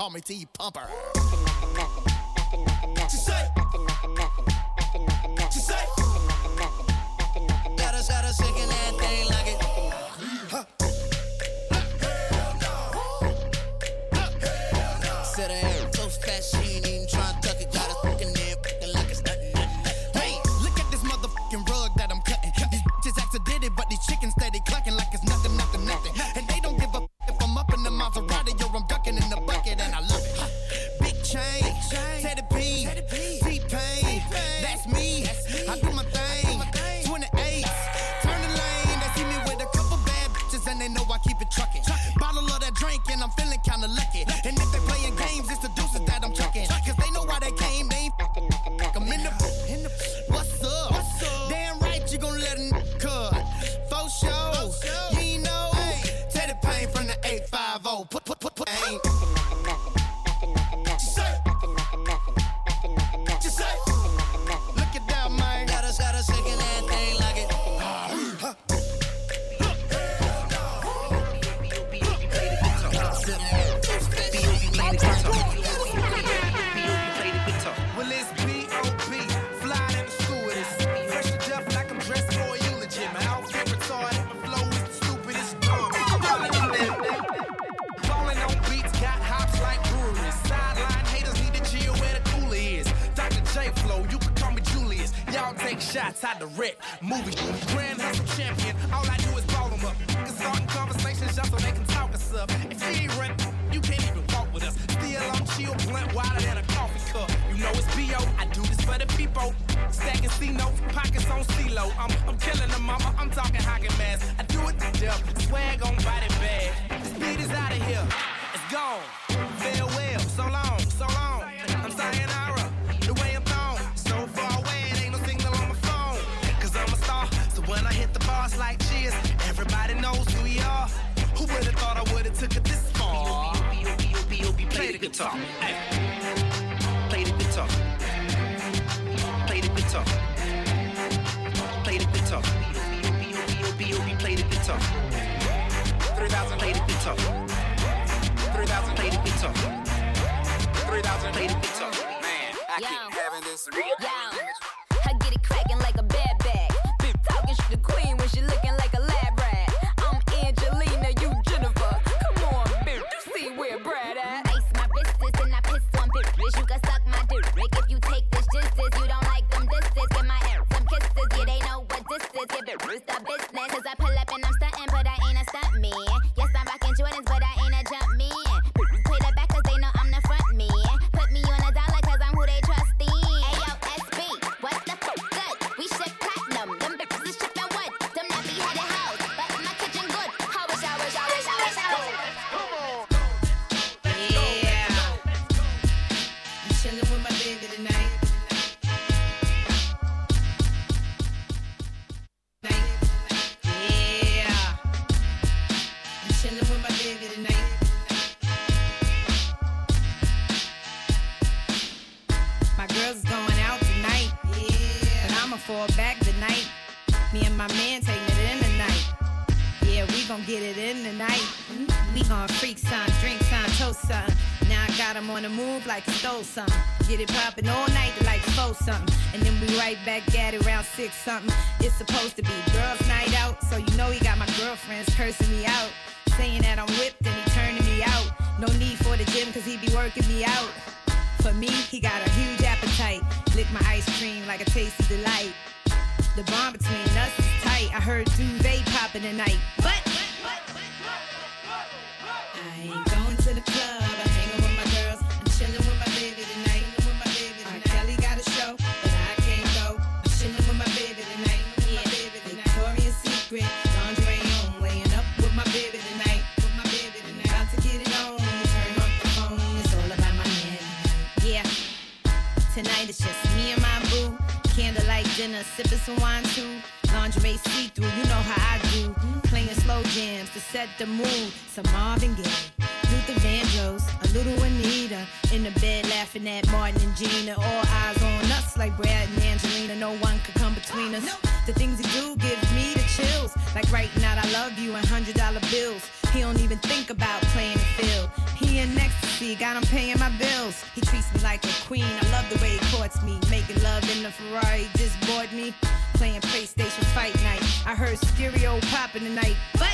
call me T Pumper. Nothing, nothing, nothing. guitar. Play the guitar. Play the guitar. Play the guitar. Play the guitar. 3,000. Play the guitar. 3,000. Play the guitar. 3,000. Play the guitar. Man, I keep having this real. get it poppin' all night like four something. And then we right back at around six something. It's supposed to be girls' night out, so you know he got my girlfriends cursing me out. Saying that I'm whipped and he turning me out. No need for the gym, cause he be working me out. For me, he got a huge appetite. Lick my ice cream like a tasty delight. The bond between us is tight. I heard duvet popping tonight. But, but I ain't going to the club. Havana, sipping some wine too. Lingerie see through, you know how I do. Playing slow jams to set the mood. Some Marvin Gaye, Luther Vandross, a little Anita. In the bed laughing at Martin and Gina. All us like Brad and Angelina. No one could come between us. The things he do give me the chills. Like writing out I love you and hundred dollar bills. He don't even think about playing the field. He in ecstasy, got him paying my bills. He treats me like a queen. I love the way he courts me. Making love in the Ferrari just bored me. Playing PlayStation Fight Night. I heard stereo popping tonight. But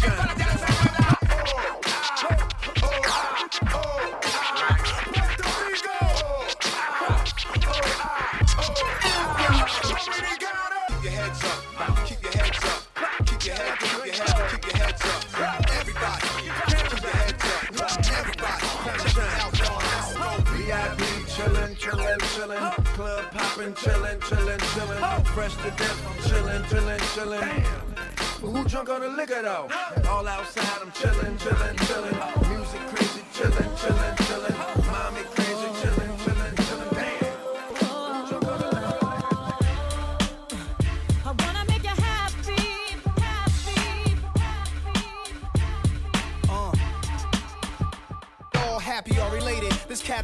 chillin', drunk on the liquor though? All outside, I'm chillin', chillin', chillin'.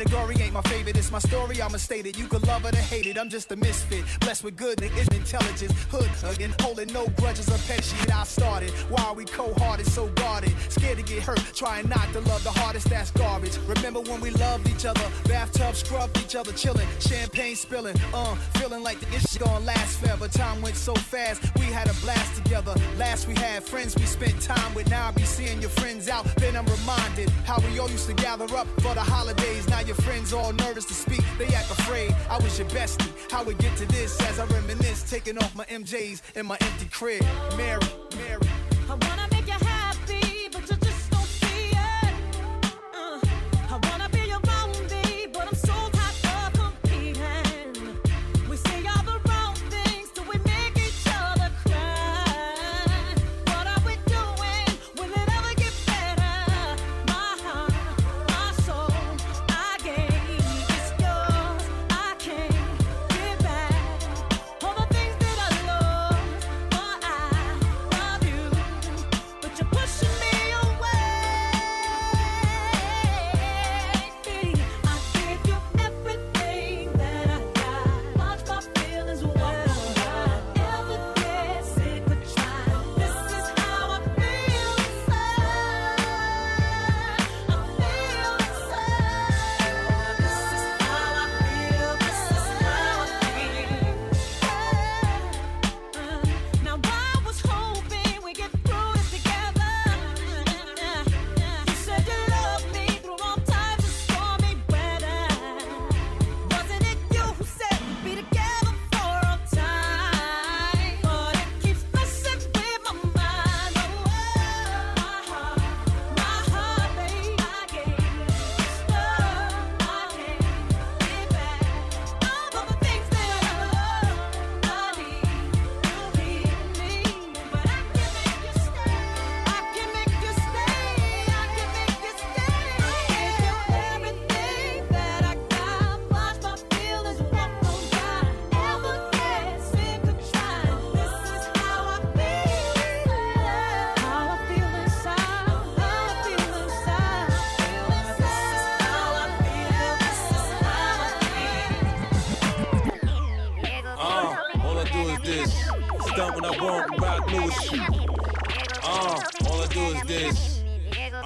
Category ain't my favorite. It's my story, I'ma state it. You can love it or hate it. I'm just a misfit. Blessed with good niggas, intelligence, hood hugging, holding no grudges or pet shit. I started. Why are we cold-hearted, so guarded? Scared to get hurt, trying not to love the hardest, that's garbage. Remember when we loved each other? Bathtub scrubbed each other, chilling, champagne spilling, uh, feeling like the issue gonna last forever. Time went so fast, we had a blast together. Last we had friends we spent time with. Now I be seeing your friends out, then I'm reminded how we all used to gather up for the holidays. Now your friends all nervous to speak, they act afraid. I was your bestie. How we get to this as I reminisce, taking off my MJs in my empty crib. Mary, Mary.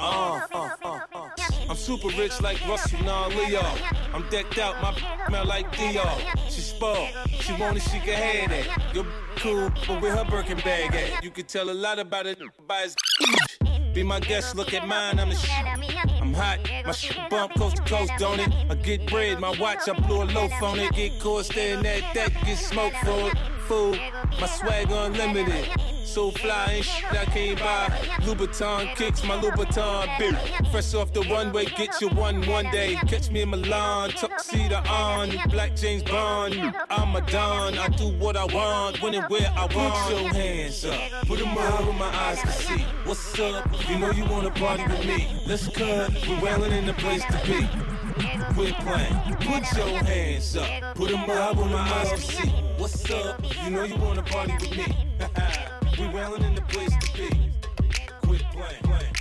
Uh, uh, uh, uh. I'm super rich like Russell Nah Leo. I'm decked out, my smell like Dior. She spoiled, she want it, she can have that. You're cool, but with her Birkin bag at? You can tell a lot about it by his Be my guest, look at mine, I'm the shit. I'm hot, my shit bump coast to coast, don't it? I get bread, my watch, I blew a loaf on it. Get caught staring at that, get smoked for it. Fool, my swag unlimited. So fly and shit I came by. Louboutin kicks my Louboutin beat. Fresh off the runway, get you one one day. Catch me in Milan, tuxedo on. Black James Bond, I'm a don. I do what I want, when and where I want. Put your hands up, put them up where my eyes can see. What's up? You know you wanna party with me. Let's cut, we're wailing in the place to be. Quit playing, put your hands up, put them up where my eyes can see. What's up? You know you wanna party with me. We wailing in the place to be. Quit playing. playing.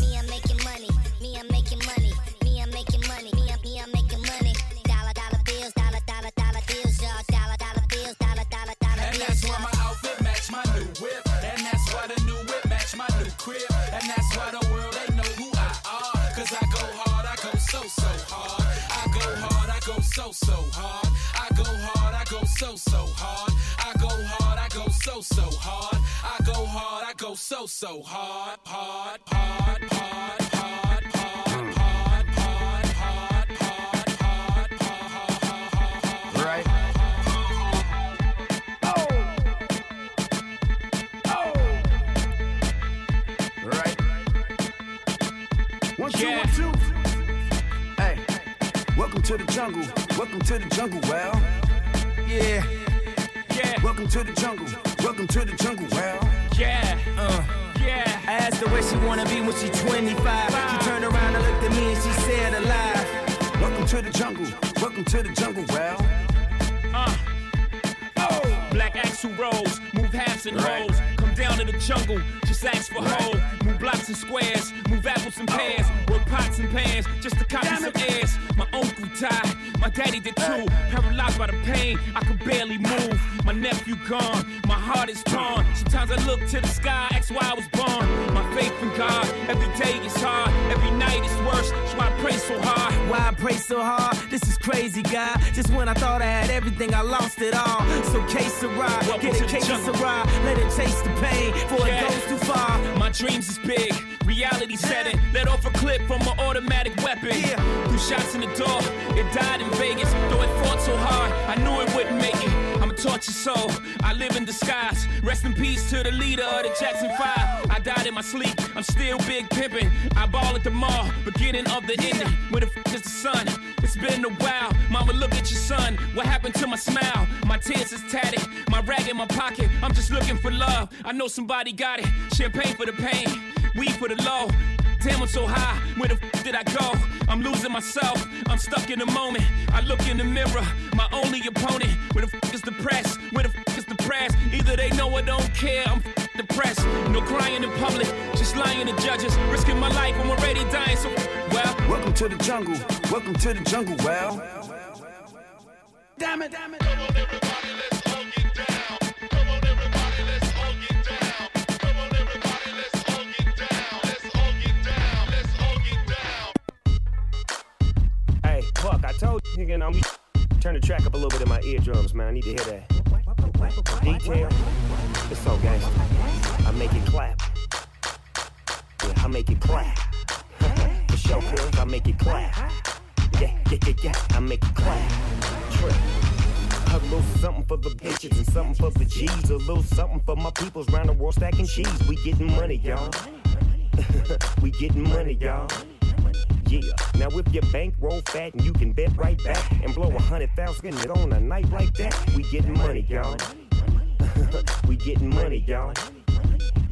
Me, I'm making money. Me, I'm making money. Me, I'm making money. Me, I'm, me, I'm making money. Dollar, dollar bills, dollar, dollar, dollar bills, y'all. Dollar, dollar bills, dollar, dollar, dollar And bills, that's why my outfit match my new whip. And that's why the new whip match my new crib. And that's why the world they know who I are. Cause I go hard, I go so, so hard. I go hard, I go so, so hard. I go hard, I go so, so hard. I go hard, I go so, so hard. I go hard, I go so, so hard. Hard, hard, hard, hard, hard, hard, hard, hard, hard, hard, hard, hard. Right. Right. One, two, one, two. Hey, welcome to the jungle. Welcome to the jungle, well. Yeah, yeah, Welcome to the jungle. Welcome to the jungle, well. yeah, uh, yeah. I asked her where she wanna be when she 25. She turned around and looked at me and she said alive. Welcome to the jungle. Welcome to the jungle, well. Uh, oh. Black axle rolls, move halves and holes. Come to the jungle, just ask for hoe. Move blocks and squares, move apples and pears. Work pots and pans, just to copy some airs. My uncle died, my daddy did too. Paralyzed by the pain, I could barely move. My nephew gone, my heart is torn. Sometimes I look to the sky, ask why I was born. My faith in God, every day is hard, every night is worse. That's why I pray so hard. Why I pray so hard? This is crazy, God. Just when I thought I had everything, I lost it all. So case of Welcome get a case of ride. Let it chase the pain before Yeah. it goes too far. My dreams is big, reality set it. Let off a clip from an automatic weapon. Yeah. Two shots in the door, it died in Vegas. Though it fought so hard, I knew it wouldn't tortured soul, I live in disguise. Rest in peace to the leader of the Jackson 5. I died in my sleep, I'm still big pimping. I ball at the mall, beginning of the ending. Where the f is the sun? It's been a while. Mama, look at your son. What happened to my smile? My tears is tatted, my rag in my pocket. I'm just looking for love. I know somebody got it. Champagne for the pain, weed for the low. Damn, I'm so high. Where the f did I go? I'm losing myself. I'm stuck in the moment. I look in the mirror, my only opponent. Where the f is the press? Where the f is the press? Either they know or don't care. I'm f depressed. No crying in public, just lying to judges. Risking my life, when I'm already dying. So, well, Welcome to the jungle. Welcome to the jungle, well. Damn it, damn it. You again, I'm turn the track up a little bit in my eardrums, man. I need to hear that. Detail. It's so gangster. I make it clap. Yeah, I make it clap. For sure, cuz I make it clap. Yeah, yeah, yeah, yeah, I make it clap. Trip. A little something for the bitches and something for the G's. A little something for my peoples round the world stacking cheese. We getting money, y'all. we getting money, y'all. Yeah. Now if your bank roll fat and you can bet right back and blow a hundred thousand on a night like that, we getting money, y'all. we getting money, y'all.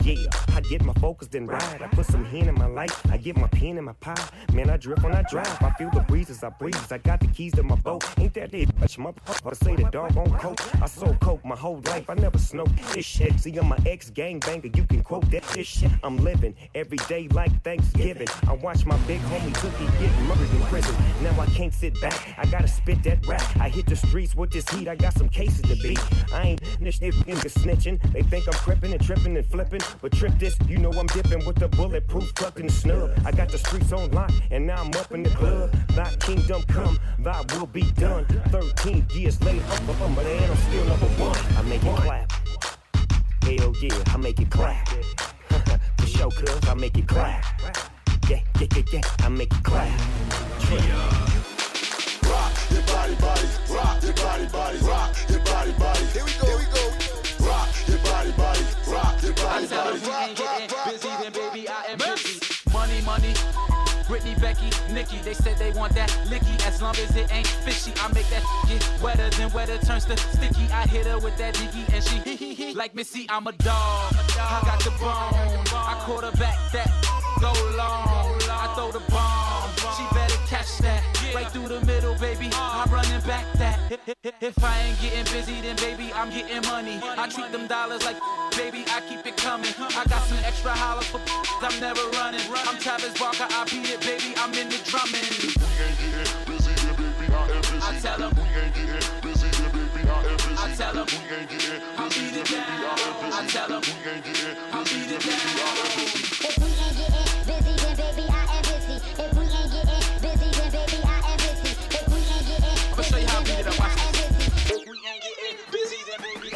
Yeah, I get my focus then ride. I put some hen in my life. I get my pen in my pie. Man, I drift when I drive. I feel the breeze as I breeze. I got the keys to my boat. Ain't that it? Much motherfucker say the dog on coke. I sold coke my whole life. I never smoked this shit. See, I'm my ex gang banger. You can quote that this shit. I'm living every day like Thanksgiving. I watch my big homie Cookie get murdered in prison. Now I can't sit back. I gotta spit that rap. I hit the streets with this heat. I got some cases to beat. I ain't snitching. They think I'm crippin' and tripping and flipping. But trip this, you know I'm dipping with the bulletproof tucked in snub. I got the streets on lock, and now I'm up in the club. Thy kingdom come, thy will be done. 13 years later, I'm up, but I'm still number one. I make it clap. Hell yeah, I make it clap. For sure, cuz I make it clap. Yeah, yeah, yeah, yeah, I make it clap. Trip. Rock your body, body, rock your body, body, rock your body, body. Here we go, here we go. Rock your body, body, that's you can get busy, then baby, I am busy. Money, money. Brittany, Becky, Nikki, they said they want that licky as long as it ain't fishy. I make that get wetter than wetter turns to sticky. I hit her with that diggy and she like Missy, I'm a dog. I got the bone, I quarterback that go long. I throw the bomb. She better catch that right through the middle, baby. I'm running back that. If I ain't getting busy, then baby, I'm getting money. I treat them dollars like baby, I keep it coming. I got some extra hollers for I'm never running. I'm Travis Barker, I beat it, baby. I'm in the drumming. I tell them. I tell them. I beat it down. I tell them. I beat it down. If we ain't getting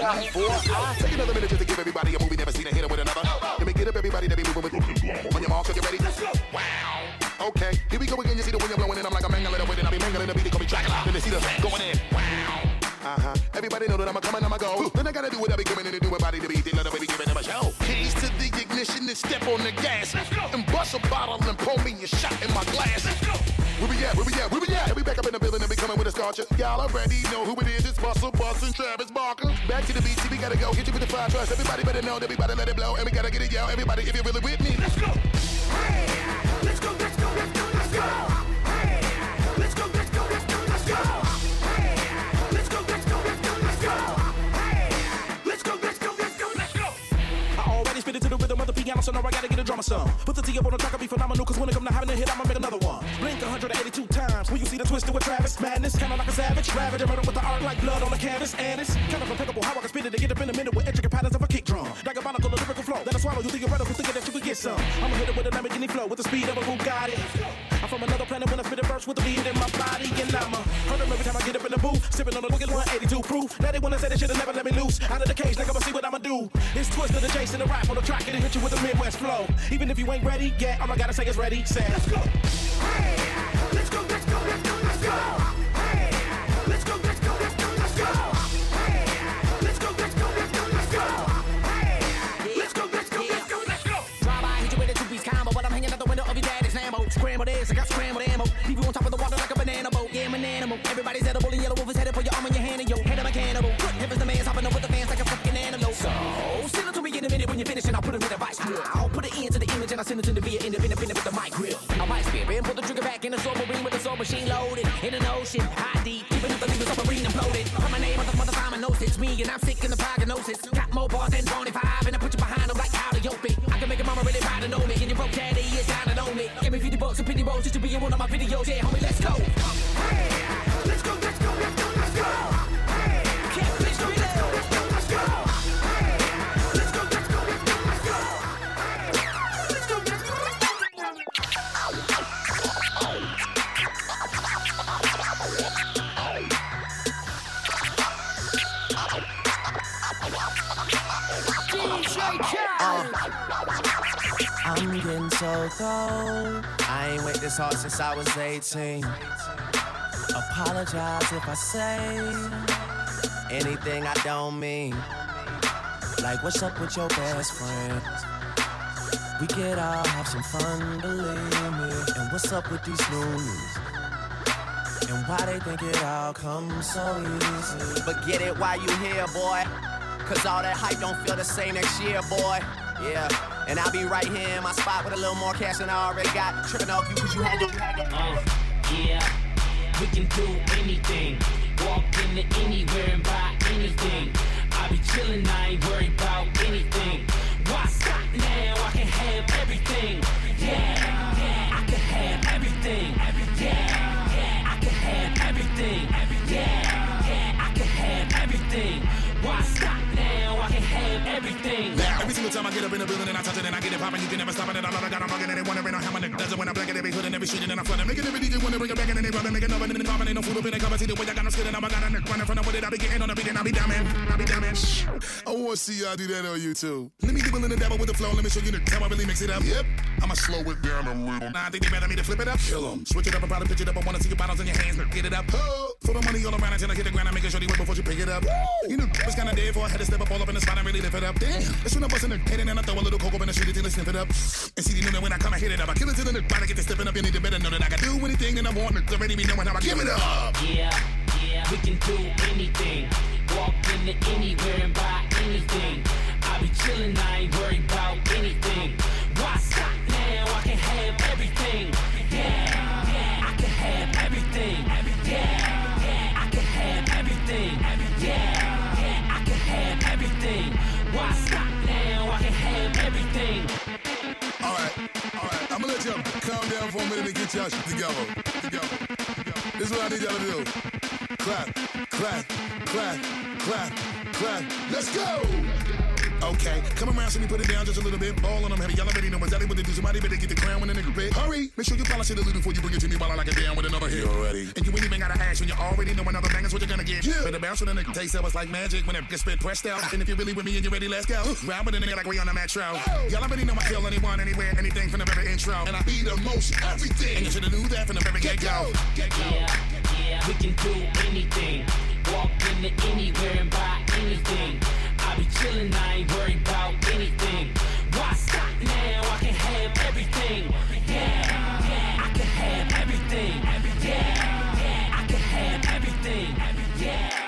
I Take another minute just to give everybody a movie never seen a hit with another. Let me get up everybody that be moving with. On your mark, are you ready? Let's go. Wow. Okay, here we go again. You see the wind blowing in. I'm like a mangling it with it. I be mangling the beat. They call me Dracula. Then they see the going in. Wow. Uh huh. Everybody know that I'm a coming, I'm a go. Then I gotta do what I be coming in and do my body to beat. Then let the baby giving them a show. Keys to the ignition and step on the gas. Let's go and bust a bottle and pour me a shot in my glass. Where we at? Where we at? Where coming with a scorcher. Y'all already know who it is. It's Busta and Travis Barker. Back to the beat, we gotta go. Hit you with the fire trust. Everybody better know to let it blow. And we gotta get it, yo. Everybody, if you're really with me. Let's go. Hey, Let's go, let's go, let's go, let's go. Piano, so now I gotta get a drummer some. Put the T up on the track, I'll be phenomenal, cause when it come to having a hit, I'ma make another one. Blink 182 times, when you see the Twista with Travis. Madness, kinda like a savage. Ravage, murder with the art like blood on the canvas. And it's kind of impeccable how I can spit it and get up in a minute with intricate patterns of a kick drum. Diabolical lyrical flow, that I swallow, you theoretical, thinking that you could get some. I'ma hit it with a Lamborghini flow, with the speed of a Bugatti. I'm from another planet when I spit a verse with the beat in my body, and I'm a hurt 'em every time I get up in the booth. Sipping on a look at 182 proof. Now they wanna say they should've never let me loose. Out of the cage, like I'ma see what I'ma do. It's twisted the Jason the rap on the track, and it hit you with a Midwest flow. Even if you ain't ready yet, all I gotta say is ready, set. Let's go. Leave you on top of the water like a banana boat. Yeah, I'm an animal. Everybody's edible and Yelawolf is headed for your arm and your hand and your head of a cannibal. Good heavens, the man's hopping up with the fans like a fucking antelope. So, send it to me in a minute when you finish and I'll put it in a vice grill. I'll put it into the image and I'll send it to the via independent with the mic grill. I might spit and put the trigger back in the submarine with the soul machine loaded. In an ocean, be in one of my videos. Yeah, homie, let's go. Let's go, let's go, let's go, let's go. Can't bitch, no Let's go, let's go, let's go. Let's go, let's go, let's go, let's go. Let's go, let's go, let's go. I'm getting so cold. I ain't went this hard since I was 18. Apologize if I say anything I don't mean. Like, what's up with your best friend? We could all have some fun, believe me. And what's up with these news? And why they think it all comes so easy? But get it while you here, boy. Cause all that hype don't feel the same next year, boy. Yeah. And I'll be right here in my spot with a little more cash than I already got. Tripping off you cause you had to. Uh, yeah, we can do anything. Walk into anywhere and buy anything. I be chillin', I ain't worried about anything. Why stop now? I can have everything. Yeah, yeah, I can have everything. Yeah, yeah, I can have everything. Yeah, yeah, I can have everything. Why stop now? I can have everything. Time I get up in the building and I touch it and I get it poppin', you can never stop it. And I got, I'm fucking and they wondering how my nigga does it when I black at every hood and every street and I'm flooding. Making every DJ wanna bring it back and they rubbing, making another and then popping. Ain't no food up in the cover. See the way I got no skill and now I got a neck running from the way that I be getting on the beat and I be damning. I be damning. I wanna see y'all do that on YouTube. Let me dibble in the dabble with the flow. Let me show you the time I really mix it up. Yep. I'ma slow it down a little. Nah, I think they better me to flip it up. Kill 'em. Switch it up and probably pitch it up. I wanna see your bottles in your hands. Get it up. Oh, throw the money all around until I hit the ground. I'm making sure they wait before you pick it up. You know, it's kinda dead for I had to step up all up in the spot and really lift it up. Damn. That's when I bust in the head and then I throw a little coke up in the street until I sniff it up. And see, you know that when I come, I hit it up. I kill it till the body get to stepping up. You need to better know that I can do anything that I want. It's already be knowing how I give it up. Yeah, yeah, we can do anything. Walk into anywhere and buy anything. I be chillin', I ain't worried about anything. Why stop have everything. Yeah, yeah, I can have everything. Yeah, yeah, I can have everything. Yeah, yeah, I can have everything. Why stop now? I can have everything. All right, all right. I'm gonna let y'all calm down for a minute and get y'all shit together. Together. This is what I need y'all to do. Clap, clap, clap, clap, clap. Let's go. Okay, come around, see me put it down just a little bit. Ball on them heavy. Y'all already know exactly what to do. Somebody better get the crown when the nigga bit. Hurry, make sure you polish it a little before you bring it to me while I like it down with another hit. already. And you ain't even gotta ask when you already know another bang is what you're gonna get. Yeah. Better bounce with a nigga. Taste of us like magic when it gets spit pressed out. And if you're really with me and you're ready, let's go. Round with a nigga like we on the metro. Y'all already know I kill anyone, anywhere, anything from the very intro. And I be the most everything. And you should've knew that from the very get go. Get go. Yeah, yeah, we can do anything. Walk into anywhere and buy anything. I be chillin', I ain't worried about anything. Why stop now? I can have everything. Yeah, yeah, I can have everything. Yeah, yeah, I can have everything. Yeah.